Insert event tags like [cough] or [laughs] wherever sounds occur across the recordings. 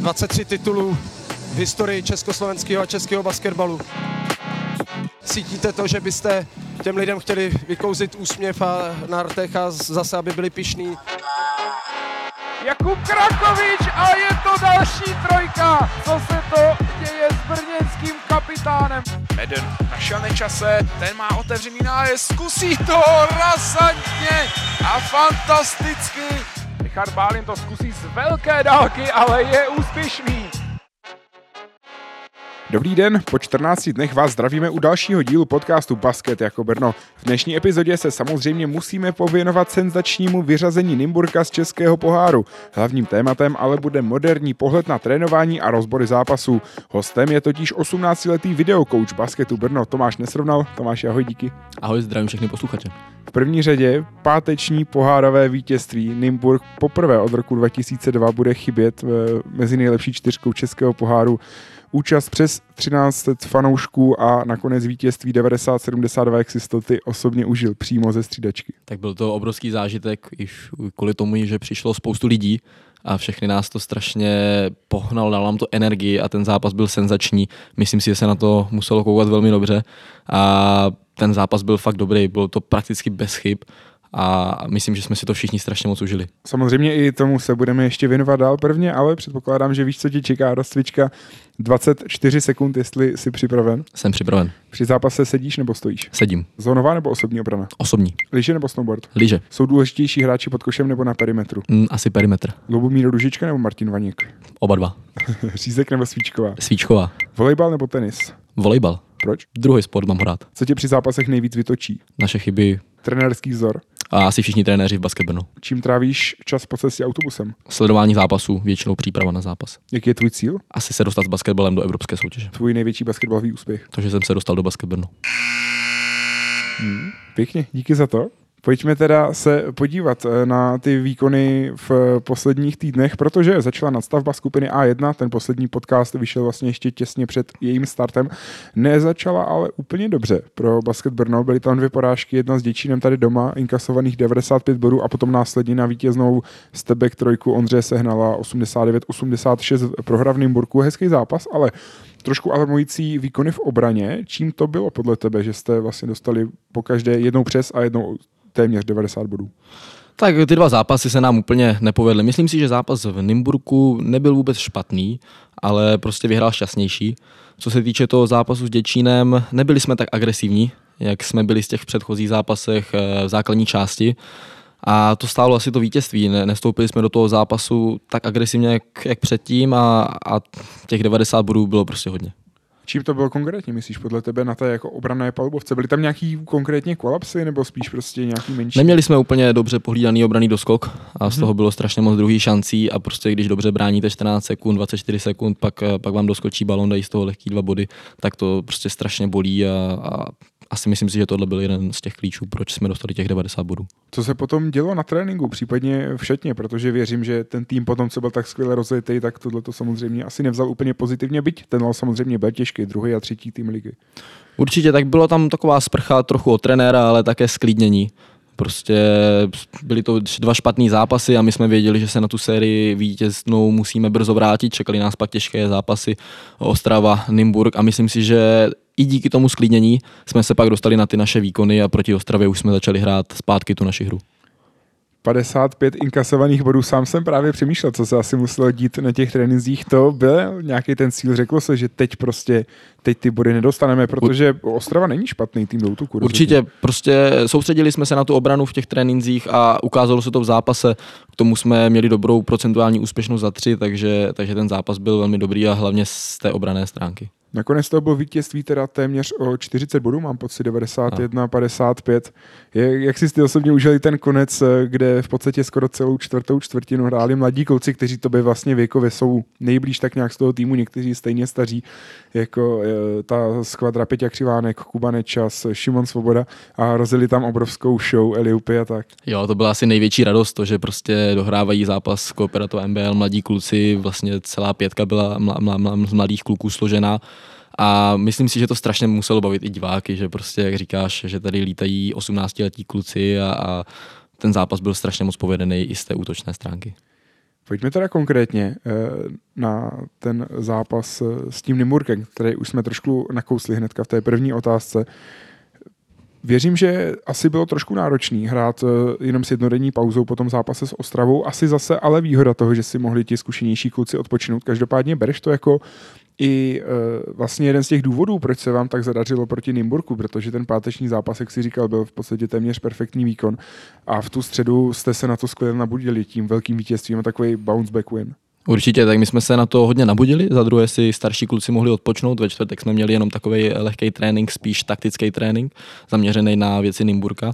23 titulů v historii československého a českého basketbalu. Cítíte to, že byste těm lidem chtěli vykouzit úsměv a na rtech a zase, aby byli pišní? Jakub Krakovič a je to další trojka. Co se to děje s brněnským kapitánem? Meden našel nečase, ten má otevřený nájezd, zkusí to razantně a fantasticky. Richard Bálin to zkusí z velké dálky, ale je úspěšný. Dobrý den, po 14 dnech vás zdravíme u dalšího dílu podcastu Basket jako Brno. V dnešní epizodě se samozřejmě musíme pověnovat senzačnímu vyřazení Nymburka z českého poháru. Hlavním tématem ale bude moderní pohled na trénování a rozbory zápasů. Hostem je totiž 18-letý videokouč basketu Brno Tomáš Nesrovnal. Tomáš, ahoj, díky. Ahoj, zdravím všechny posluchače. V první řadě páteční pohárové vítězství Nymburk poprvé od roku 2002 bude chybět mezi nejlepší čtyřkou českého poháru účast přes 13 fanoušků a nakonec vítězství 90-72, jak si to ty osobně užil přímo ze střídačky. Tak byl to obrovský zážitek, již kvůli tomu, že přišlo spoustu lidí a všechny nás to strašně pohnal, dal nám to energii a ten zápas byl senzační. Myslím si, že se na to muselo koukat velmi dobře a ten zápas byl fakt dobrý, bylo to prakticky bez chyb a myslím, že jsme si to všichni strašně moc užili. Samozřejmě i tomu se budeme ještě věnovat dál prvně, ale předpokládám, že víš, co ti čeká rozcvička 24 sekund, jestli jsi připraven. Jsem připraven. Při zápase sedíš nebo stojíš? Sedím. Zónová nebo osobní obrana? Osobní. Liže nebo snowboard? Liže. Jsou důležitější hráči pod košem nebo na perimetru? Mm, asi perimetr. Lubomír Ružička nebo Martin Vaněk? Oba dva. [laughs] Řízek nebo Svíčková? Svíčková. Volejbal nebo tenis? Volejbal. Proč? Druhý sport mám rád. Co tě při zápasech nejvíc vytočí? Naše chyby. Trenérský vzor. A asi všichni trenéři v basketbalu. Čím trávíš čas po cestě autobusem? Sledování zápasů, většinou příprava na zápas. Jaký je tvůj cíl? Asi se dostat s basketbalem do evropské soutěže. Tvůj největší basketbalový úspěch? To, že jsem se dostal do basketbalu. Hmm, pěkně, díky za to. Pojďme teda se podívat eh, na ty výkony v posledních týdnech, protože začala nadstavba skupiny A1, ten poslední podcast vyšel vlastně ještě těsně před jejím startem. Nezačala ale úplně dobře pro Basket Brno, byly tam dvě porážky, jedna s Děčínem tady doma, inkasovaných 95 bodů a potom následně na vítěznou Stebek trojku Ondřeje sehnala 89-86 prohra v Nymburku. Hezký zápas, ale trošku alarmující výkony v obraně. Čím to bylo podle tebe, že jste vlastně dostali po každé jednou přes a jednou téměř 90 bodů. Tak ty dva zápasy se nám úplně nepovedly. Myslím si, že zápas v Nymburku nebyl vůbec špatný, ale prostě vyhrál šťastnější. Co se týče toho zápasu s Děčínem, nebyli jsme tak agresivní, jak jsme byli z těch předchozích zápasech eh, v základní části. A to stálo asi to vítězství. Nestoupili jsme do toho zápasu tak agresivně, jak, jak předtím a, a těch 90 bodů bylo prostě hodně. Čím to bylo konkrétně, myslíš, podle tebe na té jako obrané palubovce? Byly tam nějaký konkrétně kolapsy nebo spíš prostě nějaký menší? Neměli jsme úplně dobře pohlídaný obraný doskok a z mhm. toho bylo strašně moc druhý šancí a prostě když dobře bráníte 14 sekund, 24 sekund, pak, pak vám doskočí balon, dají z toho lehký dva body, tak to prostě strašně bolí a, a asi myslím si, že tohle byl jeden z těch klíčů, proč jsme dostali těch 90 bodů. Co se potom dělo na tréninku, případně všetně, protože věřím, že ten tým potom, co byl tak skvěle rozjetý, tak tohle to samozřejmě asi nevzal úplně pozitivně, byť ten samozřejmě byl těžký, druhý a třetí tým ligy. Určitě, tak bylo tam taková sprcha trochu od trenéra, ale také sklidnění. Prostě byly to dva špatné zápasy a my jsme věděli, že se na tu sérii vítěznou musíme brzo vrátit. Čekali nás pak těžké zápasy Ostrava, Nymburk a myslím si, že i díky tomu sklidnění jsme se pak dostali na ty naše výkony a proti Ostravě už jsme začali hrát zpátky tu naši hru. 55 inkasovaných bodů. Sám jsem právě přemýšlel, co se asi muselo dít na těch trénincích. To byl nějaký ten cíl. Řeklo se, že teď prostě teď ty body nedostaneme, protože Ostrava není špatný tým do útoku. Určitě, prostě soustředili jsme se na tu obranu v těch trénincích a ukázalo se to v zápase. K tomu jsme měli dobrou procentuální úspěšnost za tři, takže, takže ten zápas byl velmi dobrý a hlavně z té obrané stránky. Nakonec to bylo vítězství teda téměř o 40 bodů, mám pocit 91, no. 55. Je, jak si ty osobně užili ten konec, eh, kde v podstatě skoro celou čtvrtou čtvrtinu hráli mladí kluci, kteří to by vlastně věkově jsou nejblíž tak nějak z toho týmu, někteří stejně staří, jako je, ta skvadra Peťa Křivánek, Kuba Nečas, Šimon Svoboda a rozjeli tam obrovskou show Eliupy a tak. Jo, to byla asi největší radost, to, že prostě dohrávají zápas Kooperato MBL, mladí kluci, vlastně celá pětka byla mla, mla, mla, mladých kluků složená a myslím si, že to strašně muselo bavit i diváky, že prostě, jak říkáš, že tady lítají 18-letí kluci a, a ten zápas byl strašně moc povedený i z té útočné stránky. Pojďme teda konkrétně eh, na ten zápas eh, s tím Nimburkem, který už jsme trošku nakousli hnedka v té první otázce. Věřím, že asi bylo trošku náročný hrát eh, jenom s jednodenní pauzou po tom zápase s Ostravou. Asi zase ale výhoda toho, že si mohli ti zkušenější kluci odpočinout. Každopádně bereš to jako i uh, vlastně jeden z těch důvodů, proč se vám tak zadařilo proti Nymburku, protože ten páteční zápas, jak si říkal, byl v podstatě téměř perfektní výkon. A v tu středu jste se na to skvěle nabudili tím velkým vítězstvím a takový bounce back win. Určitě, tak my jsme se na to hodně nabudili, za druhé si starší kluci mohli odpočnout, ve čtvrtek jsme měli jenom takový lehký trénink, spíš taktický trénink, zaměřený na věci Nymburka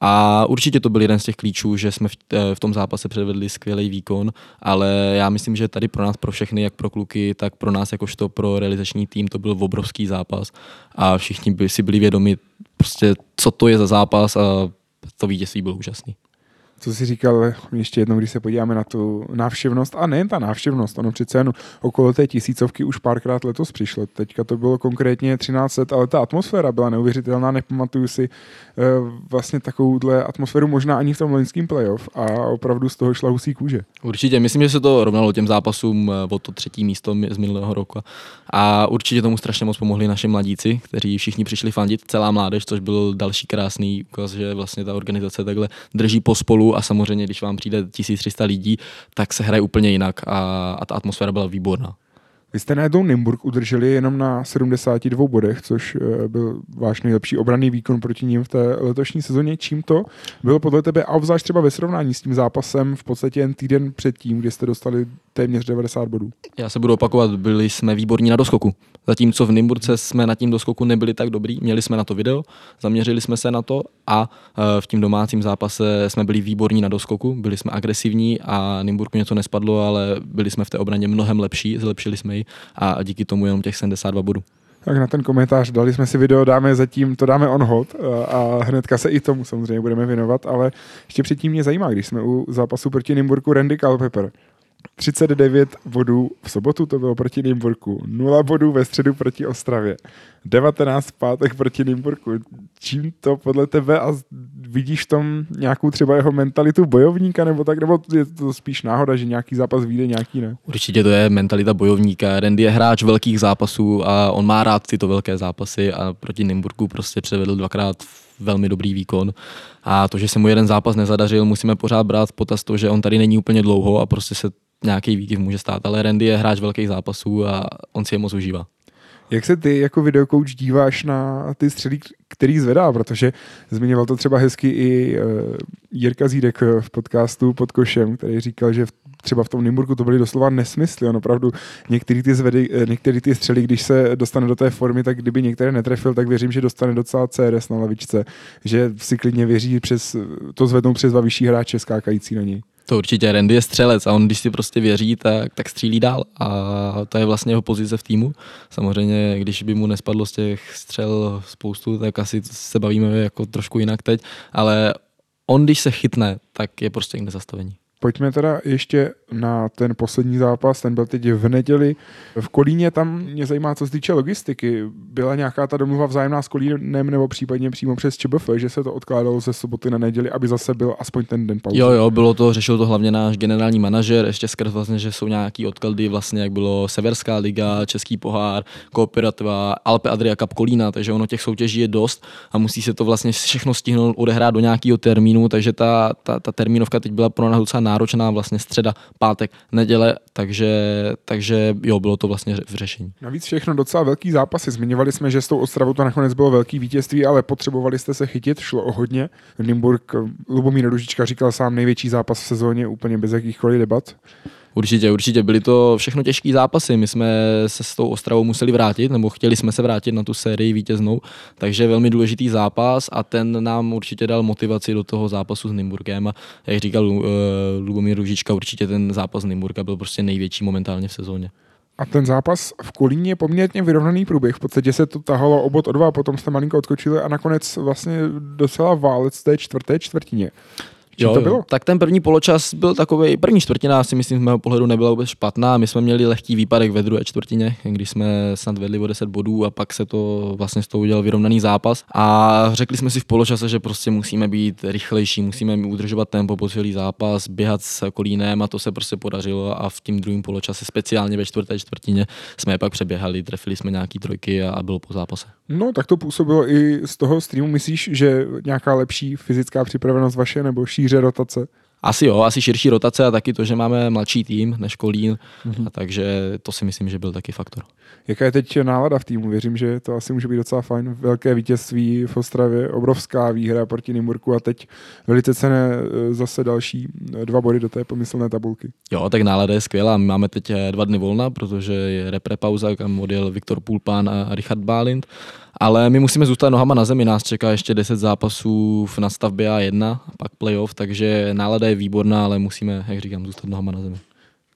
a určitě to byl jeden z těch klíčů, že jsme v, eh, v tom zápase předvedli skvělý výkon, ale já myslím, že tady pro nás, pro všechny, jak pro kluky, tak pro nás jakožto pro realizační tým, to byl obrovský zápas. A všichni by si byli vědomi, prostě, co to je za zápas a to vítězství bylo úžasný co si říkal ještě jednou, když se podíváme na tu návštěvnost, a nejen ta návštěvnost, ono přece jen okolo té tisícovky už párkrát letos přišlo. Teďka to bylo konkrétně 13 let, ale ta atmosféra byla neuvěřitelná, nepamatuju si uh, vlastně takovouhle atmosféru možná ani v tom loňském playoff a opravdu z toho šla husí kůže. Určitě, myslím, že se to rovnalo těm zápasům eh, o to třetí místo z minulého roku a určitě tomu strašně moc pomohli naši mladíci, kteří všichni přišli fandit, celá mládež, což byl další krásný ukaz, že vlastně ta organizace takhle drží pospolu a samozřejmě, když vám přijde 1300 lidí, tak se hraje úplně jinak a, a ta atmosféra byla výborná. Vy jste najednou Nymburk udrželi jenom na 72 bodech, což eh, byl váš nejlepší obranný výkon proti ním v té letošní sezóně. Čím to bylo podle tebe, a obzvlášť třeba ve srovnání s tím zápasem v podstatě jen týden předtím, kdy jste dostali téměř 90 bodů? Já se budu opakovat, byli jsme výborní na doskoku. Zatímco v Nymburce jsme na tím doskoku nebyli tak dobrý, měli jsme na to video, zaměřili jsme se na to a eh, v tím domácím zápase jsme byli výborní na doskoku, byli jsme agresivní a Nymburku něco nespadlo, ale byli jsme v té obraně mnohem lepší, zlepšili jsme ji a díky tomu jenom těch 72 bodů. Tak na ten komentář dali jsme si video, dáme zatím, to dáme on hold a hnedka se i tomu samozřejmě budeme věnovat, ale ještě předtím mě zajímá, když jsme u zápasu proti Nymburku Randy Culpepper. 39 bodů v sobotu to bylo proti Nymburku, 0 bodů ve středu proti Ostravě, 19 pátek proti Nymburku. Čím to podle tebe a vidíš v tom nějakou třeba jeho mentalitu bojovníka nebo tak, nebo je to spíš náhoda, že nějaký zápas vyjde, nějaký ne? Určitě to je mentalita bojovníka. Randy je hráč velkých zápasů a on má rád tyto velké zápasy a proti Nymburku prostě předvedl dvakrát velmi dobrý výkon. A to, že se mu jeden zápas nezadařil, musíme pořád brát v potaz to, že on tady není úplně dlouho a prostě se nějaký výkyv může stát, ale Randy je hráč velkých zápasů a on si je moc užívá. Jak se ty jako videokouč díváš na ty střely, který zvedá, protože zmiňoval to třeba hezky i uh, Jirka Zídek v podcastu pod košem, který říkal, že třeba v tom Nymburku to byly doslova nesmysly. On opravdu některý ty, zvedy, eh, některý ty střely, když se dostane do té formy, tak kdyby některé netrefil, tak věřím, že dostane docela CRS na lavičce, že si klidně věří přes, to zvednou přes dva vyšší hráče skákající na něj. To určitě, Randy je střelec a on, když si prostě věří, tak, tak střílí dál a to je vlastně jeho pozice v týmu. Samozřejmě, když by mu nespadlo z těch střel spoustu, tak asi se bavíme jako trošku jinak teď, ale on, když se chytne, tak je prostě k nezastavení. Pojďme teda ještě na ten poslední zápas, ten byl teď v neděli. V Kolíně tam mě zajímá, co se týče logistiky. Byla nějaká ta domluva vzájemná s Kolínem nebo případně přímo přes ČBF, že se to odkládalo ze soboty na neděli, aby zase byl aspoň ten den pauzy? Jo, jo, bylo to, řešil to hlavně náš generální manažer, ještě skrz vlastně, že jsou nějaký odklady, vlastně jak bylo Severská liga, Český pohár, Kooperativa, Alpe Adria Cup Kolína, takže ono těch soutěží je dost a musí se to vlastně všechno stihnout odehrát do nějakého termínu, takže ta, ta, ta termínovka teď byla pro nás docela náročná, vlastně středa, pátek, neděle, takže, takže jo, bylo to vlastně v řešení. Navíc všechno docela velký zápasy. Zmiňovali jsme, že s tou Ostravou to nakonec bylo velký vítězství, ale potřebovali jste se chytit, šlo o hodně. Nymburk, Lubomír Ružička říkal sám největší zápas v sezóně, úplně bez jakýchkoliv debat. Určitě, určitě. Byly to všechno těžké zápasy. My jsme se s tou Ostravou museli vrátit, nebo chtěli jsme se vrátit na tu sérii vítěznou, takže velmi důležitý zápas a ten nám určitě dal motivaci do toho zápasu s Nymburkem. A jak říkal uh, Lubomír Ružička, určitě ten zápas Nymburka byl prostě největší momentálně v sezóně. A ten zápas v Kolíně je poměrně vyrovnaný průběh. V podstatě se to tahalo obod o dva, potom jste malinko odskočili a nakonec vlastně docela válec té čtvrté čtvrtině. Čím jo, to bylo? Tak ten první poločas byl takový, první čtvrtina si myslím z mého pohledu nebyla vůbec špatná. My jsme měli lehký výpadek ve druhé čtvrtině, když jsme snad vedli o 10 bodů a pak se to vlastně z toho udělal vyrovnaný zápas. A řekli jsme si v poločase, že prostě musíme být rychlejší, musíme udržovat tempo po celý zápas, běhat s kolínem a to se prostě podařilo a v tím druhém poločase, speciálně ve čtvrté čtvrtině, jsme je pak přeběhali, trefili jsme nějaký trojky a, a bylo po zápase. No, tak to působilo i z toho streamu. Myslíš, že nějaká lepší fyzická připravenost vaše nebo šíře rotace? Asi jo, asi širší rotace a taky to, že máme mladší tým než Kolín, mm-hmm. a takže to si myslím, že byl taky faktor. Jaká je teď nálada v týmu? Věřím, že to asi může být docela fajn. Velké vítězství v Ostravě, obrovská výhra proti Nymburku a teď velice cené e, zase další e, dva body do té pomyslné tabulky. Jo, tak nálada je skvělá. My máme teď e, dva dny volna, protože je repre pauza, kam odjel Viktor Pulpán a Richard Bálint. Ale my musíme zůstat nohama na zemi, nás čeká ještě 10 zápasů v nastavbě A1, a pak playoff, takže nálada je výborná, ale musíme, jak říkám, zůstat nohama na zemi.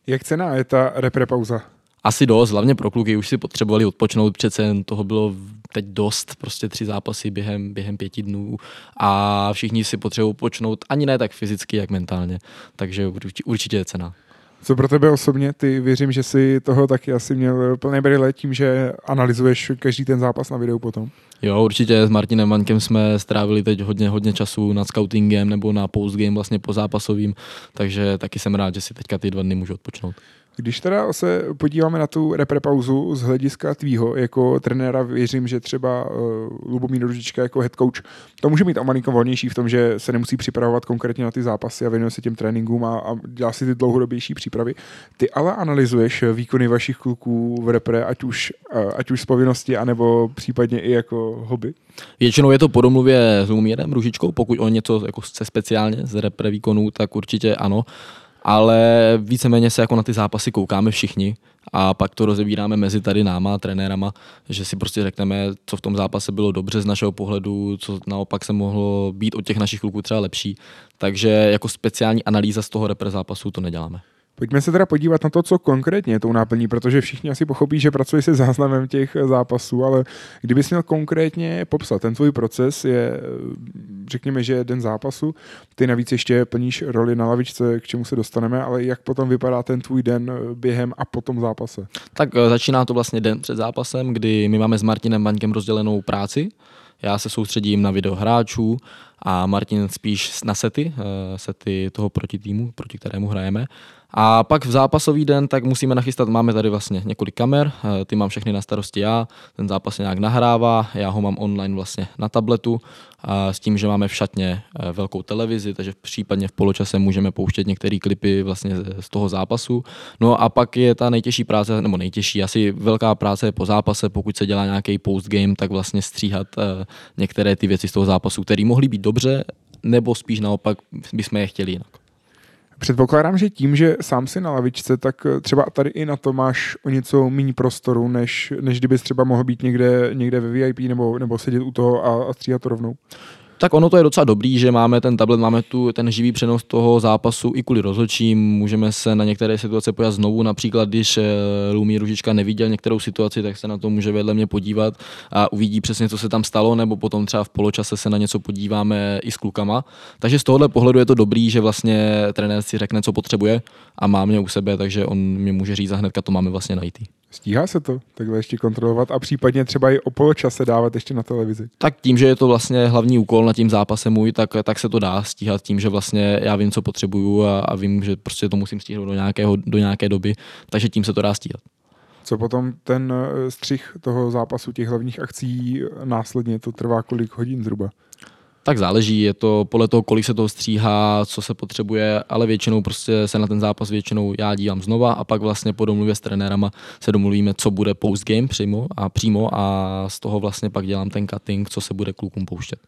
Jak cená je ta repre pauza? Asi dost, hlavně pro kluky už si potřebovali odpočnout, přece jen toho bylo teď dost, prostě tři zápasy během, během pěti dnů a všichni si potřebují odpočnout, ani ne tak fyzicky, jak mentálně, takže určitě je cena. Co pro tebe osobně? Ty věřím, že si toho taky asi měl plné brýle tím, že analyzuješ každý ten zápas na videu potom. Jo, určitě s Martinem Maňkem jsme strávili teď hodně, hodně času nad scoutingem nebo na postgame vlastně po zápasovým, takže taky jsem rád, že si teďka ty dva dny můžu odpočnout. Když teda se podíváme na tu reprepauzu z hlediska tvýho jako trenéra, věřím, že třeba uh, Lubomír Ružička jako head coach, to může mít o malinko volnější v tom, že se nemusí připravovat konkrétně na ty zápasy a věnuje se těm tréninkům a, a dělá si ty dlouhodobější přípravy. Ty ale analyzuješ výkony vašich kluků v repre, ať už, uh, ať už z povinnosti, anebo případně i jako hobby? Většinou je to po domluvě s Lumírem Ružičkou, pokud on něco jako chce speciálně z repre výkonů, tak určitě ano ale víceméně se jako na ty zápasy koukáme všichni a pak to rozebíráme mezi tady náma, trenérama, že si prostě řekneme, co v tom zápase bylo dobře z našeho pohledu, co naopak se mohlo být od těch našich kluků třeba lepší. Takže jako speciální analýza z toho repre zápasu to neděláme. Pojďme se teda podívat na to, co konkrétně je tou náplní, protože všichni asi pochopí, že pracuješ se záznamem těch zápasů, ale kdybys měl konkrétně popsat, ten tvůj proces je, řekněme, že den zápasu, ty navíc ještě plníš roli na lavičce, k čemu se dostaneme, ale jak potom vypadá ten tvůj den během a potom zápase? Tak eh, začíná to vlastně den před zápasem, kdy my máme s Martinem Baňkem rozdělenou práci, já se soustředím na video hráčů a Martin spíš na sety, eh, sety toho proti týmu, proti kterému hrajeme. A pak v zápasový den tak musíme nachystat, máme tady vlastně několik kamer, eh, ty mám všechny na starosti já, ten zápas se nějak nahrává, já ho mám online vlastně na tabletu a s tím, že máme v šatně eh, velkou televizi, takže případně v poločase můžeme pouštět některé klipy vlastně z toho zápasu. No a pak je ta nejtěžší práce, nebo nejtěžší, asi velká práce po zápase, pokud se dělá nějaký postgame, tak vlastně stříhat eh, některé ty věci z toho zápasu, které mohly být dobře, nebo spíš naopak bychom je chtěli jinak. Předpokládám, že tím, že sám si na lavičce, tak eh, třeba tady i na to máš o něco méně prostoru, než, než kdybys třeba mohl být někde, někde ve VIP nebo, nebo sedět u toho a, a stříhat to rovnou. Tak ono to je docela dobrý, že máme ten tablet, máme tu ten živý přenos toho zápasu i kvůli rozhodčím. Můžeme se na některé situace pojat znovu, například když eh, Lumí Ružička neviděl některou situaci, tak se na to může vedle mě podívat a uvidí přesně, co se tam stalo, nebo potom třeba v poločase se na něco podíváme i s klukama. Takže z tohohle pohledu je to dobrý, že vlastně trenér si řekne, co potřebuje a má mě u sebe, takže on mě může říct a hnedka to máme vlastně najít. Stíhá se to takhle ještě kontrolovat a případně třeba i o poločase dávat ještě na televizi? Tak tím, že je to vlastně hlavní úkol na tím zápasem můj, tak, tak se to dá stíhat tím, že vlastně já vím, co potřebuju a, a vím, že prostě to musím stihnout do, nějakého, do nějaké doby, takže tím se to dá stíhat. Co potom ten eh, střih toho zápasu, těch hlavních akcí následně, to trvá kolik hodin zhruba? Tak záleží, je to podle toho, kolik se toho stříhá, co se potřebuje, ale většinou prostě se na ten zápas většinou já dívám znova a pak vlastně po domluvě s trenérama se domluvíme, co bude postgame přímo a přímo a z toho vlastně pak dělám ten cutting, co se bude klukům pouštět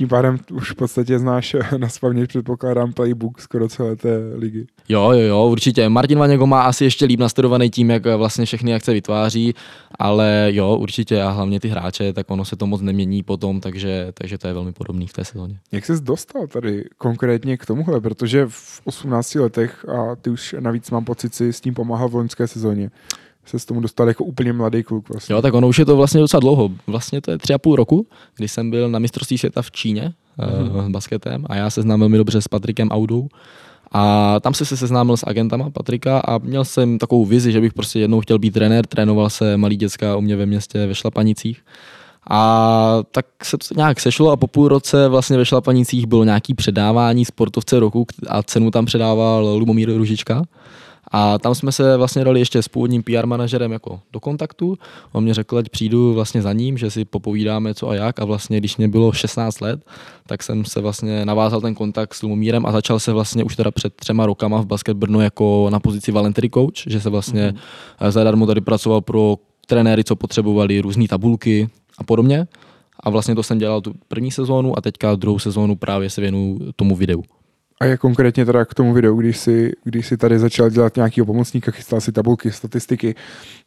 tím pádem už v podstatě znáš [laughs] na spamě, předpokládám, playbook skoro celé té ligy. Jo, jo, jo, určitě. Martin Vaněgo má asi ještě líp nastudovaný tím, jak vlastně všechny akce vytváří, ale jo, určitě a hlavně ty hráče, tak ono se to moc nemění potom, takže, takže to je velmi podobný v té sezóně. Jak jsi dostal tady konkrétně k tomuhle, protože v 18 letech a ty už navíc mám pocit si s tím pomáhal v loňské sezóně se s tomu dostal jako úplně mladý kluk. Vlastně. Jo, tak ono už je to vlastně docela dlouho. Vlastně to je tři a půl roku, kdy jsem byl na mistrovství světa v Číně mm-hmm. uh, basketem a já se znám velmi dobře s Patrikem Audou. A tam jsem se seznámil s agentama Patrika a měl jsem takovou vizi, že bych prostě jednou chtěl být trenér, trénoval se malý děcka u mě ve městě ve Šlapanicích. A tak se to nějak sešlo a po půl roce vlastně ve Šlapanicích bylo nějaký předávání sportovce roku a cenu tam předával Lubomír Ružička. A tam jsme se vlastně dali ještě s původním PR manažerem jako do kontaktu. On mě řekl, ať přijdu vlastně za ním, že si popovídáme co a jak. A vlastně, když mě bylo 16 let, tak jsem se vlastně navázal ten kontakt s Lumomírem a začal se vlastně už teda před třema rokama v Basket Brno jako na pozici voluntary coach, že se vlastně mm-hmm. zadarmo tady pracoval pro trenéry, co potřebovali různé tabulky a podobně. A vlastně to jsem dělal tu první sezónu a teďka druhou sezónu právě se věnu tomu videu. A je konkrétně teda k tomu videu, když si, když si tady začal dělat nějaký pomocníka, chystal si tabulky, statistiky,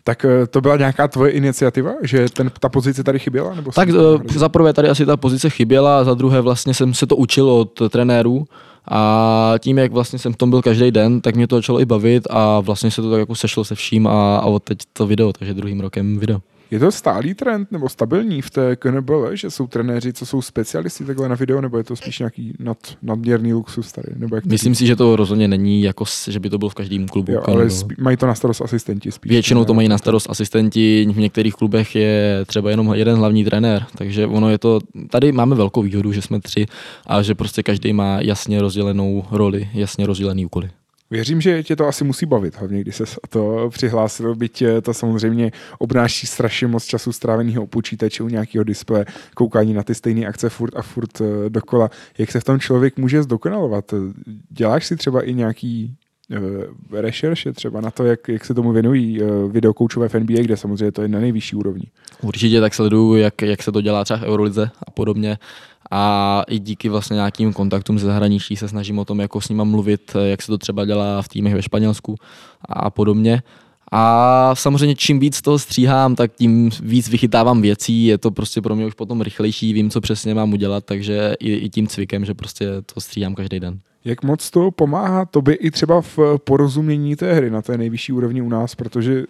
tak eh, to byla nějaká tvoje iniciativa, že ten, ta pozice tady chyběla? Nebo tak eh, za prvé tady asi ta pozice chyběla, a za druhé vlastně jsem se to učil od trenérů, a tím, jak vlastně jsem v tom byl každý den, tak mě to začalo i bavit a vlastně se to tak jako sešlo se vším a, a od teď to video, takže druhým rokem video. Je to stálý trend nebo stabilní v té KNBL, že jsou trenéři, co jsou specialisti takhle na video, nebo je to spíš nějaký nad, nadměrný luxus tady? Nebo jak Myslím si, že to rozhodně není jako, že by to bylo v každém klubu. Jo, ale spí, mají to na starost asistenti spíš. Většinou to mají na starost asistenti, v některých klubech je třeba jenom jeden hlavní trenér, takže ono je to, tady máme velkou výhodu, že jsme tři a že prostě každý má jasně rozdělenou roli, jasně rozdělený úkoly. Věřím, že tě to asi musí bavit, hlavně když se to přihlásil, byť to samozřejmě obnáší strašně moc času stráveného u počítače, u nějakého displeje, koukání na ty stejné akce furt a furt eh, dokola. Jak se v tom člověk může zdokonalovat? Děláš si třeba i nějaký rešerše třeba na to, jak, jak se tomu věnují uh, videokoučové v NBA, kde samozřejmě to je na nejvyšší úrovni. Určitě tak sleduju, jak, jak se to dělá třeba v Eurolize a podobně a i díky vlastně nějakým kontaktům ze zahraničí se snažím o tom, jako s nima mluvit, jak se to třeba dělá v týmech ve Španělsku a podobně. A samozřejmě čím víc toho stříhám, tak tím víc vychytávám věcí, je to prostě pro mě už potom rychlejší, vím, co přesně mám udělat, takže i, i tím cvikem, že prostě to stříhám každý den. Jak moc to pomáhá tobě i třeba v porozumění té hry na té nejvyšší úrovni u nás, protože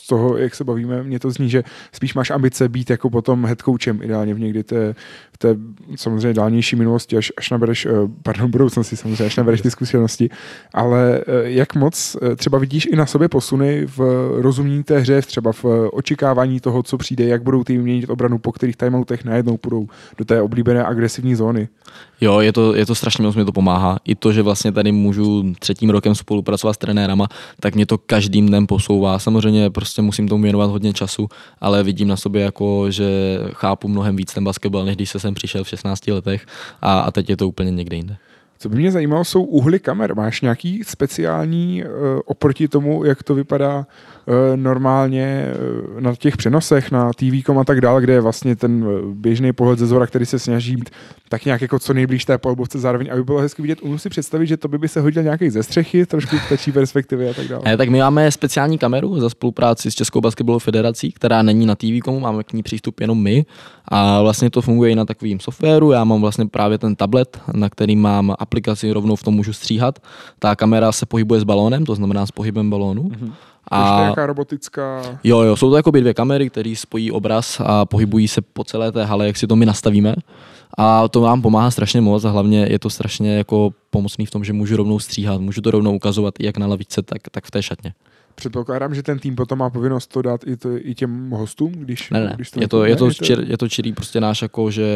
z toho, jak se bavíme, mě to zní, že spíš máš ambice být jako potom head coachem ideálně v někdy té, v té samozřejmě dálnější minulosti, až, až nabereš, eh, pardon, budoucnosti samozřejmě, až nabereš ty zkušenosti, ale eh, jak moc eh, třeba vidíš i na sobě posuny v rozumění té hře, třeba v očekávání toho, co přijde, jak budou ty měnit obranu, po kterých timeoutech najednou půjdou do té oblíbené agresivní zóny. Jo, je to, je to strašně moc, mě to pomáhá. I to, že vlastně tady můžu třetím rokem spolupracovat s trenérama, tak mě to každým dnem posouvá. Samozřejmě prostě musím tomu věnovat hodně času, ale vidím na sobě jako, že chápu mnohem víc ten basketbal, než když se sem přišel v 16 letech a, a teď je to úplně někde jinde. Co by mě zajímalo, jsou úhly kamer. Máš nějaký speciální uh, oproti tomu, jak to vypadá normálně uh, na těch přenosech, na TV a tak dále, kde je vlastně ten běžný pohled ze zhora, který se snaží být tak nějak jako co nejblíž té polbovce zároveň, aby bylo hezky vidět. Umím si představit, že to by, by se hodil nějaký ze střechy, trošku ptačí perspektivy a tak dále. Ne, tak my máme speciální kameru za spolupráci s Českou basketbalovou federací, která není na TV, komu máme k ní přístup jenom my. A vlastně to funguje i na takovým softwaru. Já mám vlastně právě ten tablet, na který mám aplikaci, rovnou v tom můžu stříhat. Ta kamera se pohybuje s balónem, to znamená s pohybem balónu. Mm-hmm. A nějaká robotická... Jo, jo, jsou to jako dvě kamery, které spojí obraz a pohybují se po celé té hale, jak si to my nastavíme. A to vám pomáhá strašně moc a hlavně je to strašně jako pomocný v tom, že můžu rovnou stříhat, můžu to rovnou ukazovat jak na lavičce, tak, tak v té šatně. Předpokládám, že ten tým potom má povinnost to dát i, to, i těm hostům, když... Ne, ne, když to je, to, je, to čir, je to čirý prostě náš, jako, že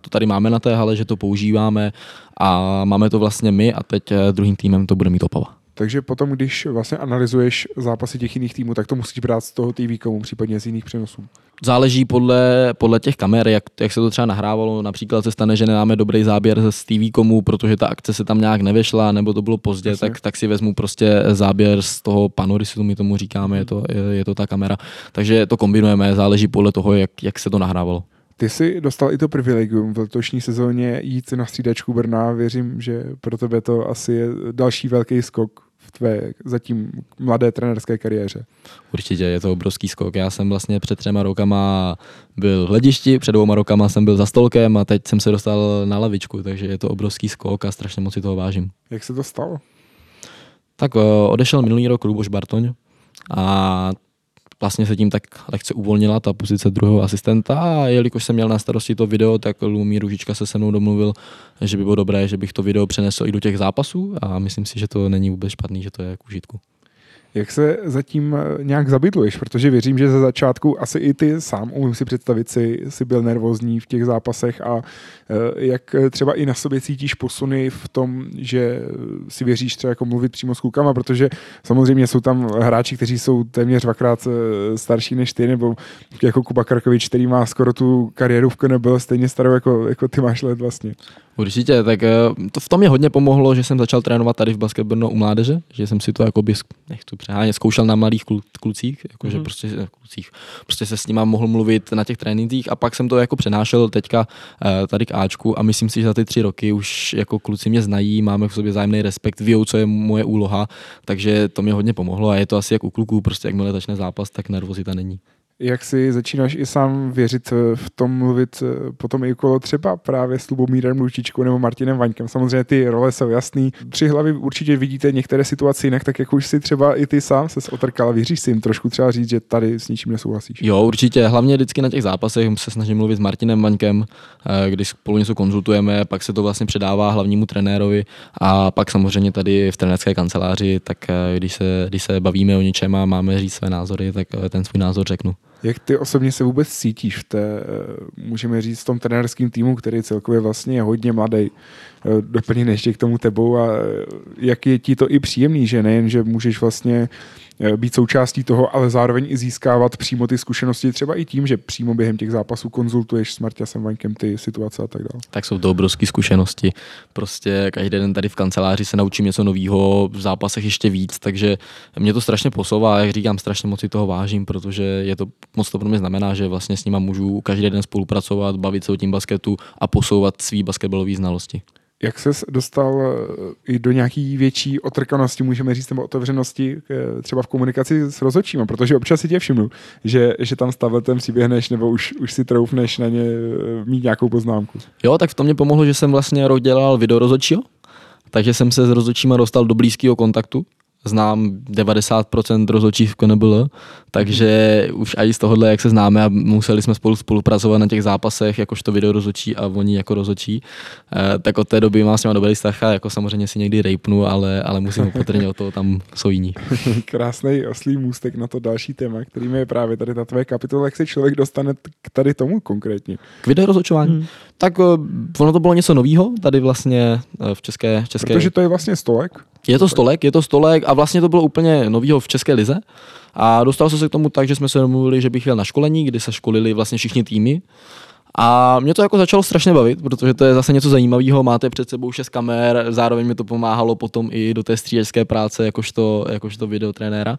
to tady máme na té hale, že to používáme a máme to vlastně my a teď eh, druhým týmem to bude mít Opava. Takže potom, když vlastně analyzuješ zápasy těch jiných týmů, tak to musíš brát z toho TV komu, případně z jiných přenosů. Záleží podle, podle těch kamer, jak, jak se to třeba nahrávalo. Například se stane, že nemáme dobrý záběr z TV komu, protože ta akce se tam nějak nevešla, nebo to bylo pozdě, tak, tak si vezmu prostě záběr z toho to my tomu říkáme, je to, je, je to ta kamera. Takže to kombinujeme, záleží podle toho, jak, jak se to nahrávalo. Ty jsi dostal i to privilegium v letošní sezóně jít na střídačku Brna. Věřím, že pro tebe to asi je další velký skok v tvé zatím mladé trenerské kariéře? Určitě je to obrovský skok. Já jsem vlastně před třema rokama byl v hledišti, před dvouma rokama jsem byl za stolkem a teď jsem se dostal na lavičku, takže je to obrovský skok a strašně moc si toho vážím. Jak se to stalo? Tak odešel minulý rok Luboš Bartoň a vlastně se tím tak lehce uvolnila ta pozice druhého asistenta a jelikož jsem měl na starosti to video, tak Lumí Růžička se se mnou domluvil, že by bylo dobré, že bych to video přenesl i do těch zápasů a myslím si, že to není vůbec špatný, že to je k užitku. Jak se zatím eh, nějak zabydluješ? Protože věřím, že ze začátku asi i ty sám umím si představit, si, si byl nervózní v těch zápasech a eh, jak třeba i na sobě cítíš posuny v tom, že si věříš třeba jako mluvit přímo s klukama, protože samozřejmě jsou tam hráči, kteří jsou téměř dvakrát eh, starší než ty, nebo jako Kuba Krakovič, který má skoro tu kariéru v byl stejně starou jako, jako ty máš let vlastně. Určitě, tak to v tom mě hodně pomohlo, že jsem začal trénovat tady v basketbalu u mládeže, že jsem si to jako by, nechci přehánět, zkoušel na malých klu, klucích, jakože mm-hmm. prostě, eh, klucích, prostě se s nima mohl mluvit na těch trénincích a pak jsem to jako přenášel teďka uh, tady k Ačku a myslím si, že za ty tři roky už jako kluci mě znají, máme v sobě zájemný respekt, ví, co je moje úloha, takže to mě hodně pomohlo a je to asi jak u kluků, prostě jakmile začne zápas, tak nervozita není jak si začínáš i sám věřit eh, v tom mluvit eh, potom i kolo třeba právě s Lubomírem Lučičkou nebo Martinem Vaňkem. Samozřejmě ty role jsou jasný. Tři hlavy určitě vidíte některé situace jinak, tak jak už si třeba i ty sám se otrkal, věříš si jim trošku třeba říct, že tady s ničím nesouhlasíš? Jo, určitě. Hlavně vždycky na těch zápasech se snažím mluvit s Martinem Vaňkem, eh, když spolu něco konzultujeme, pak se to vlastně předává hlavnímu trenérovi a pak samozřejmě tady v trenérské kanceláři, tak když se, když se bavíme o něčem a máme říct své názory, tak ten svůj názor řeknu. Jak ty osobně se vůbec cítíš v té, eh, můžeme říct, v tom trenérském týmu, který celkově vlastně je hodně mladý, eh, doplněný ještě k tomu tebou a eh, jak je ti to i příjemný, že nejen, že můžeš vlastně být součástí toho, ale zároveň i získávat přímo ty zkušenosti, třeba i tím, že přímo během těch zápasů konzultuješ s Marťasem Vaňkem ty situace a tak dále. Tak jsou to obrovské zkušenosti. Prostě každý den tady v kanceláři se naučím něco nového, v zápasech ještě víc, takže mě to strašně posouvá, jak říkám, strašně moc si toho vážím, protože je to moc to pro mě znamená, že vlastně s nima můžu každý den spolupracovat, bavit se o tím basketu a posouvat svý basketbalové znalosti jak ses dostal eh, i do nějaký větší otrkanosti, můžeme říct, nebo otevřenosti eh, třeba v komunikaci s rozhodčíma, protože občas si tě všimnu, že, že tam stavletem přiběhneš nebo už, už si troufneš na ně eh, mít nějakou poznámku. Jo, tak v tom mě pomohlo, že jsem vlastně rok dělal video rozhodčího, takže jsem se s rozhodčíma dostal do blízkého kontaktu znám 90% rozhodčích v KNBL, takže mm. už i z tohohle, jak se známe a museli jsme spolu spolupracovat na těch zápasech, jakožto video rozhodčí a oni jako rozhodčí, eh, tak od té doby mám s nimi dobrý vztah a jako samozřejmě si někdy rejpnu, ale, ale musím opatrně o to, tam jsou jiní. [laughs] Krásný oslý můstek na to další téma, kterým je právě tady ta tvoje kapitola, jak se člověk dostane k tady tomu konkrétně. K video rozhodčování? Hmm. Tak eh, ono to bylo něco nového tady vlastně eh, v České, v České... Protože to je vlastně stolek. Je to stolek, je to stolek a vlastně to bylo úplně novýho v České lize. A dostal jsem se k tomu tak, že jsme se domluvili, že bych jel na školení, kdy se školili vlastně všichni týmy. A mě to jako začalo strašně bavit, protože to je zase něco zajímavého, máte před sebou šest kamer, zároveň mi to pomáhalo potom i do té střílecké práce jakožto, jakožto videotrenéra.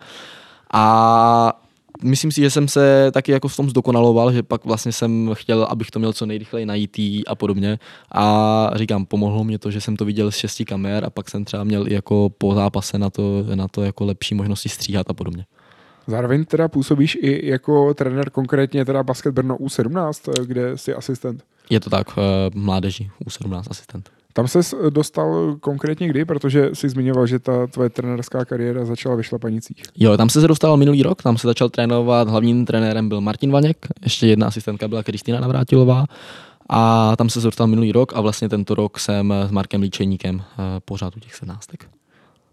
A myslím si, že jsem se taky jako v tom zdokonaloval, že pak vlastně jsem chtěl, abych to měl co nejrychleji najít a podobně. A říkám, pomohlo mě to, že jsem to viděl z šesti kamer a pak jsem třeba měl i jako po zápase na to, na to jako lepší možnosti stříhat a podobně. Zároveň teda působíš i jako trenér konkrétně teda Basket Brno U17, kde jsi asistent. Je to tak, eh, mládeži U17 asistent. Tam se dostal konkrétně kdy, protože jsi zmiňoval, že ta tvoje trenerská kariéra začala ve Šlapanicích. Jo, tam se dostal minulý rok, tam se začal trénovat, hlavním trenérem byl Martin Vaněk, ještě jedna asistentka byla Kristýna Navrátilová a tam se dostal minulý rok a vlastně tento rok jsem s Markem Líčeníkem eh, pořád u těch sednáctek.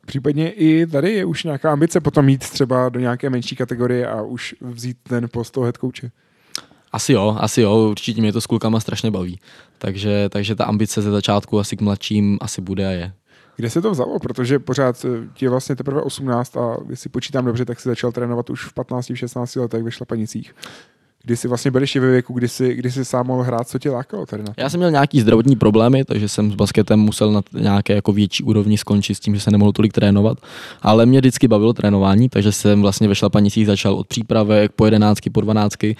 Případně i tady je už nějaká ambice potom mít třeba do nějaké menší kategorie a už vzít ten post toho head coache. Asi jo, asi jo, určitě mě to s klukama strašně baví. Takže, takže ta ambice ze začátku asi k mladším asi bude a je. Kde se to vzalo? Protože pořád eh, ti je vlastně teprve 18 a jestli počítám dobře, tak si začal trénovat už v 15, 16 letech ve šlapanicích kdy jsi vlastně byl ještě ve věku, kdy jsi, kdy jsi sám mohl hrát, co tě lákalo tady na Já jsem měl nějaký zdravotní problémy, takže jsem s basketem musel na nějaké jako větší úrovni skončit s tím, že se nemohl tolik trénovat, ale mě vždycky bavilo trénování, takže jsem vlastně ve šlapanicích začal od přípravek po jedenáctky, po dvanáctky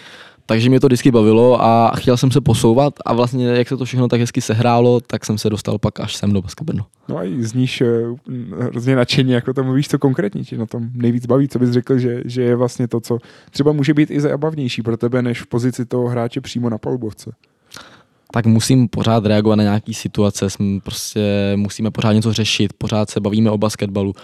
takže mě to vždycky bavilo a chtěl jsem se posouvat a vlastně jak se to všechno tak hezky sehrálo, tak jsem se dostal pak až sem do Baskabrno. No a zníš eh, hrozně nadšeně, jako to mluvíš, co konkrétně tě na tom nejvíc baví, co bys řekl, že, že je vlastně to, co třeba může být i zabavnější pro tebe, než v pozici toho hráče přímo na palubovce. Tak musím pořád reagovat na nějaký situace, jsme prostě musíme pořád něco řešit, pořád se bavíme o basketbalu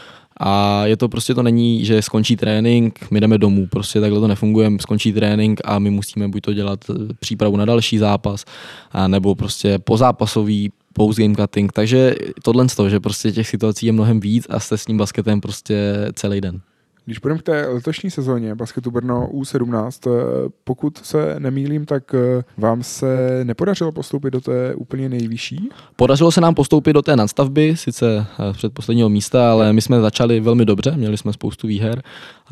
a je to prostě to není, že skončí trénink, my jdeme domů, prostě takhle to nefunguje, skončí trénink a my musíme buď to dělat eh, přípravu na další zápas, a nebo prostě pozápasový post-game cutting, takže tohle z toho, že prostě těch situací je mnohem víc a jste s tím basketem prostě celý den. Když půjdeme k té letošní sezóně basketu Brno U17, eh, pokud se nemýlím, tak eh, vám se nepodařilo postoupit do té úplně nejvyšší? Podařilo se nám postoupit do té nadstavby, sice eh, před posledního místa, ale my jsme začali velmi dobře, měli jsme spoustu výher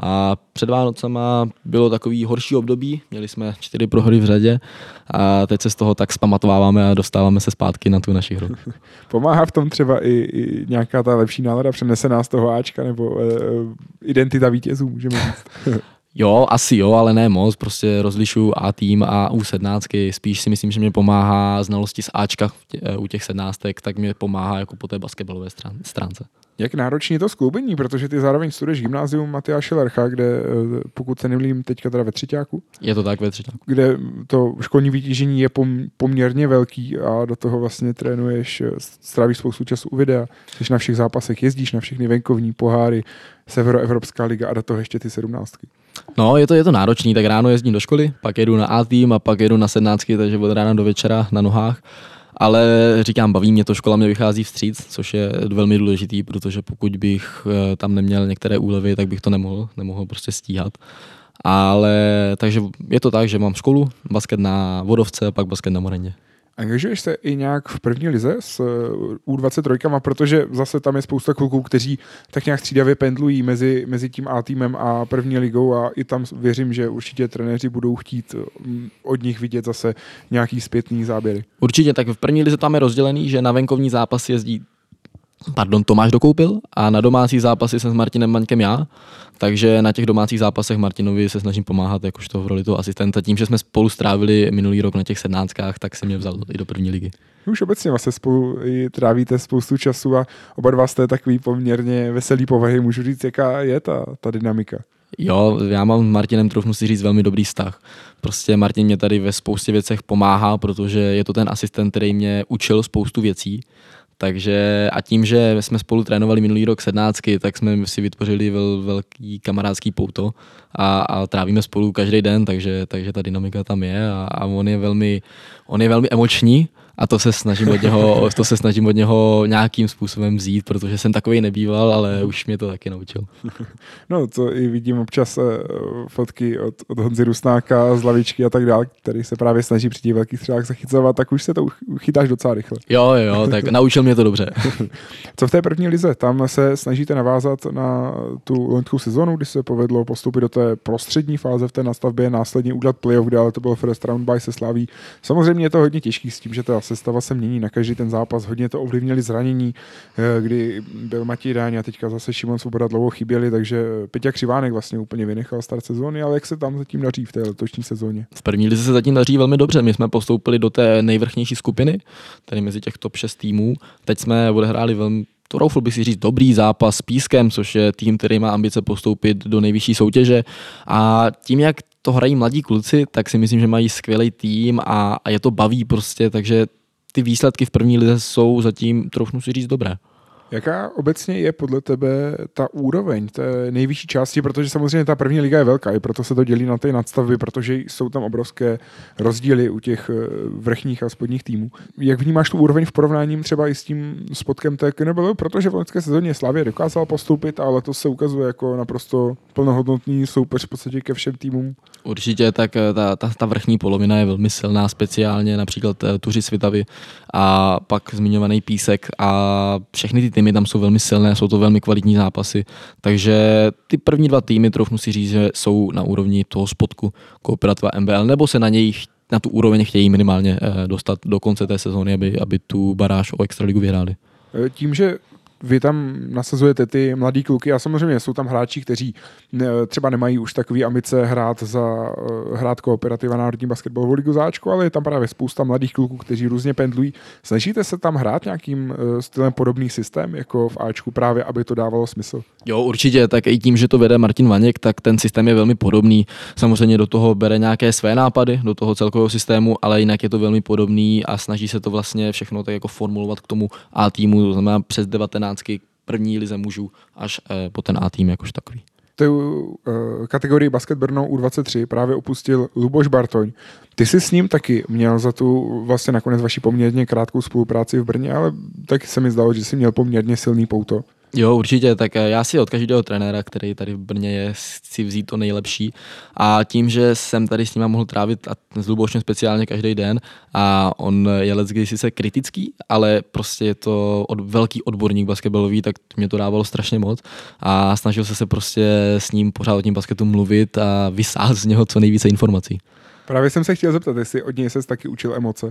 a před Vánocama bylo takový horší období, měli jsme čtyři prohry v řadě a teď se z toho tak spamatováváme a dostáváme se zpátky na tu naši hru. [laughs] Pomáhá v tom třeba i, i nějaká ta lepší nálada přenesená z toho Ačka nebo uh, identita vítězů, můžeme říct? [laughs] Jo, asi jo, ale ne moc, prostě rozlišuju A tým a U17, spíš si myslím, že mě pomáhá znalosti z Ačka u těch sednáctek, tak mě pomáhá jako po té basketbalové stránce. Jak náročný je to skloubení, protože ty zároveň studuješ gymnázium Matyáše Lercha, kde eh, pokud se nemýlím teďka teda ve třetíku. Je to tak ve třetíku. Kde to školní vytížení je pom, poměrně velký a do toho vlastně trénuješ, eh, strávíš spoustu času u videa, jsi na všech zápasech, jezdíš na všechny venkovní poháry, Severoevropská liga a do toho ještě ty sedmnáctky. No, je to, je to náročný, tak ráno jezdím do školy, pak jedu na A tým a pak jedu na sednáctky, takže od rána do večera na nohách ale říkám, baví mě to, škola mě vychází vstříc, což je velmi důležitý, protože pokud bych eh, tam neměl některé úlevy, tak bych to nemohl, nemohl prostě stíhat. Ale takže je to tak, že mám školu, basket na Vodovce, pak basket na Morendě. Angažuješ se i nějak v první lize s eh, U23, protože zase tam je spousta kluků, kteří tak nějak střídavě pendlují mezi, mezi tím A týmem a první ligou a i tam věřím, že určitě trenéři budou chtít mm, od nich vidět zase nějaký zpětný záběry. Určitě, tak v první lize tam je rozdělený, že na venkovní zápas jezdí pardon, Tomáš dokoupil a na domácí zápasy jsem s Martinem Maňkem já, takže na těch domácích zápasech Martinovi se snažím pomáhat jakožto v roli toho asistenta. Tím, že jsme spolu strávili minulý rok na těch sednáctkách, tak se mě vzal i do první ligy. Už obecně vlastně spolu trávíte spoustu času a oba dva jste takový poměrně veselý povahy. Můžu říct, jaká je ta, ta dynamika? Jo, já mám s Martinem, trochu si říct, velmi dobrý vztah. Prostě Martin mě tady ve spoustě věcech pomáhá, protože je to ten asistent, který mě učil spoustu věcí takže a tím, že jsme spolu trénovali minulý rok sednácky, tak jsme si vytvořili vel, velký kamarádský pouto a, a trávíme spolu každý den, takže, takže ta dynamika tam je a, a on je velmi, on je velmi emoční a to se snažím od něho, [laughs] to se snažím od něho nějakým způsobem vzít, protože jsem takový nebýval, ale už mě to taky naučil. [laughs] No, to i vidím občas uh, fotky od, od Honzy Rusnáka z lavičky a tak dále, který se právě snaží při těch velkých střelách zachycovat, tak už se to chytáš docela rychle. [laughs] Jo, jo, tak naučil mě to dobře. Co v té první lize? Tam se snažíte navázat na tu loňskou sezonu, kdy se povedlo postoupit do té prostřední fáze v té nastavbě, následně udělat playoff, kde ale to bylo first round by se slaví. Samozřejmě je to hodně těžký s tím, že ta sestava se mění na každý ten zápas, hodně to ovlivnili zranění, eh, kdy byl Matěj Dáň a teďka zase Šimon Svoboda dlouho chyběli, takže Peťa Křivánek vlastně úplně vynechal start sezóny, ale jak se tam zatím daří v té letošní sezóně? V první lize se zatím daří velmi dobře. My jsme postoupili do té nejvrchnější skupiny, tedy mezi těch top 6 týmů. Teď jsme odehráli velmi to roufl bych si říct dobrý zápas s Pískem, což je tým, který má ambice postoupit do nejvyšší soutěže. A tím, jak to hrají mladí kluci, tak si myslím, že mají skvělý tým a, a je to baví prostě, takže ty výsledky v první lize jsou zatím, trochu si říct, dobré. Jaká obecně je podle tebe ta úroveň té nejvyšší části, protože samozřejmě ta první liga je velká, i proto se to dělí na ty nadstavby, protože jsou tam obrovské rozdíly u těch eh, vrchních a spodních týmů. Jak vnímáš tu úroveň v porovnání třeba i s tím spotkem té KNBL, protože v loňské sezóně Slavě dokázal postoupit, ale to se ukazuje jako naprosto plnohodnotný soupeř v podstatě ke všem týmům? Určitě, tak eh, ta, ta, ta vrchní polovina je velmi silná, speciálně například eh, Tuři Svitavy a pak zmiňovaný Písek a všechny ty týmy tam jsou velmi silné, jsou to velmi kvalitní zápasy, takže ty první dva týmy, trochu si říct, že jsou na úrovni toho spodku Kooperativa MBL, nebo se na něj na tu úroveň chtějí minimálně eh, dostat do konce té sezóny, aby, aby tu baráž o extraligu vyhráli. Tím, že vy tam nasazujete ty mladý kluky a samozřejmě jsou tam hráči, kteří třeba nemají už takové ambice hrát za hrát kooperativa Národní basketbalovou ligu záčku, ale je tam právě spousta mladých kluků, kteří různě pendlují. Snažíte se tam hrát nějakým stylem podobný systém jako v Ačku právě, aby to dávalo smysl? Jo, určitě, tak i tím, že to vede Martin Vaněk, tak ten systém je velmi podobný. Samozřejmě do toho bere nějaké své nápady, do toho celkového systému, ale jinak je to velmi podobný a snaží se to vlastně všechno tak jako formulovat k tomu A týmu, to znamená přes 19 první lize mužů až eh, po ten A tým jakož takový. Tu uh, kategorii Basket Brno U23 právě opustil Luboš Bartoň. Ty jsi s ním taky měl za tu vlastně nakonec vaši poměrně krátkou spolupráci v Brně, ale taky se mi zdalo, že jsi měl poměrně silný pouto. Jo, určitě, tak eh, já si od každého trenéra, který tady v Brně je, chci vzít to nejlepší a tím, že jsem tady s ním mohl trávit a s Lubošem speciálně každý den a on je let když sice kritický, ale prostě je to od, velký odborník basketbalový, tak mě to dávalo strašně moc a snažil se se prostě s ním pořád o tím basketu mluvit a vysát z něho co nejvíce informací. Právě jsem se chtěl zeptat, jestli od něj se taky učil emoce.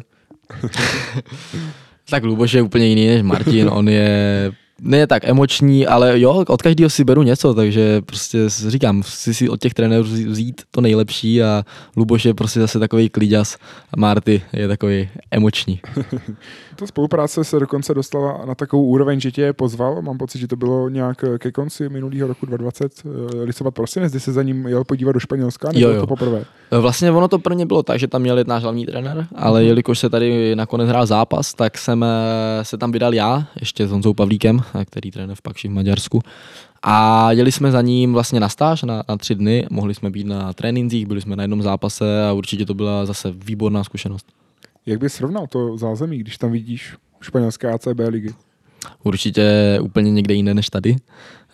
[laughs] tak Luboš je úplně jiný než Martin, on je ne tak emoční, ale jo, od každého si beru něco, takže prostě říkám, chci si od těch trenérů vzít to nejlepší a Luboš je prostě zase takový kliďas a Marty je takový emoční. [laughs] Ta spolupráce se dokonce dostala na takovou úroveň, že tě pozval, mám pocit, že to bylo nějak ke konci minulého roku 2020, eh, listopad prosinec, kdy se za ním jel podívat do Španělska, nebo jo, jo. to poprvé? Eh, vlastně ono to pro ně bylo tak, že tam měl jet náš hlavní trenér, ale jelikož se tady nakonec hrál zápas, tak jsem eh, se tam vydal já, ještě s Honzou Pavlíkem, který trénuje v Pakši v Maďarsku. A jeli jsme za ním vlastně na stáž na, na tři dny, mohli jsme být na trénincích, byli jsme na jednom zápase a určitě to byla zase výborná zkušenost. Jak bys srovnal to zázemí, když tam vidíš španělské ACB ligy? Určitě úplně někde jiné než tady.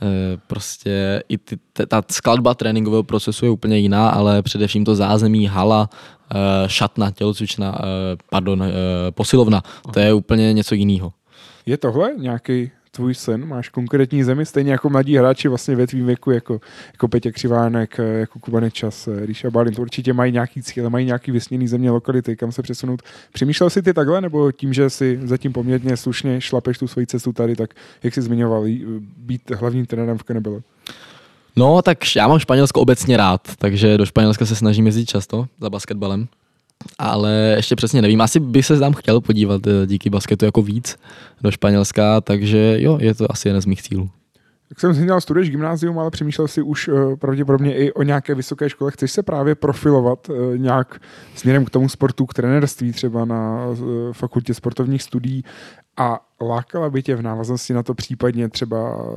Eh, prostě i ty, ta skladba tréninkového procesu je úplně jiná, ale především to zázemí, hala, eh, šatna, tělocvična, eh, pardon, posilovna, to je úplně něco jiného. Je tohle nějaký tvůj sen, máš konkrétní zemi, stejně jako mladí hráči vlastně ve tvým věku, jako, jako Petě Křivánek, jako Kuba Čas, Ríša Balin, to určitě mají nějaký cíle, mají nějaký vysněný země, lokality, kam se přesunout. Přemýšlel jsi ty takhle, nebo tím, že si zatím poměrně slušně šlapeš tu svoji cestu tady, tak jak jsi zmiňoval, být hlavním trenérem v Kenebele? No, tak já mám Španělsko obecně rád, takže do Španělska se snažím jezdit často za basketbalem ale ještě přesně nevím. Asi bych se tam chtěl podívat eh, díky basketu jako víc do Španělska, takže jo, je to asi jeden z mých cílů. Jak jsem zmínil, studuješ gymnázium, ale přemýšlel si už uh, pravděpodobně i o nějaké vysoké škole. Chceš se právě profilovat uh, nějak směrem k tomu sportu, k trenérství třeba na fakultě sportovních studií a lákala by tě v návaznosti na to případně třeba uh,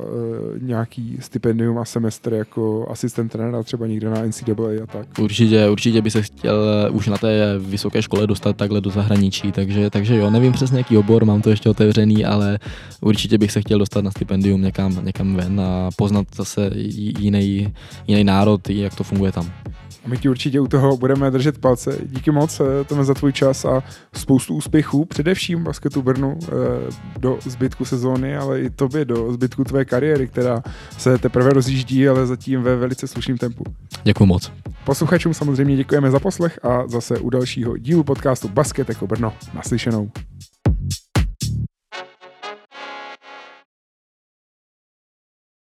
nějaký stipendium a semestr jako asistent trenéra třeba někde na NCAA a tak? Určitě, určitě by se chtěl už na té vysoké škole dostat takhle do zahraničí, takže, takže jo, nevím přesně jaký obor, mám to ještě otevřený, ale určitě bych se chtěl dostat na stipendium někam, někam ven a poznat zase jiný, jiný národ, jak to funguje tam. My ti určitě u toho budeme držet palce. Díky moc, eh, Tome, za tvůj čas a spoustu úspěchů, především basketu Brnu do zbytku sezóny, ale i tobě do zbytku tvé kariéry, která se teprve rozjíždí, ale zatím ve velice slušném tempu. Děkuji moc. Posluchačům samozřejmě děkujeme za poslech a zase u dalšího dílu podcastu Basket jako Brno. Naslyšenou.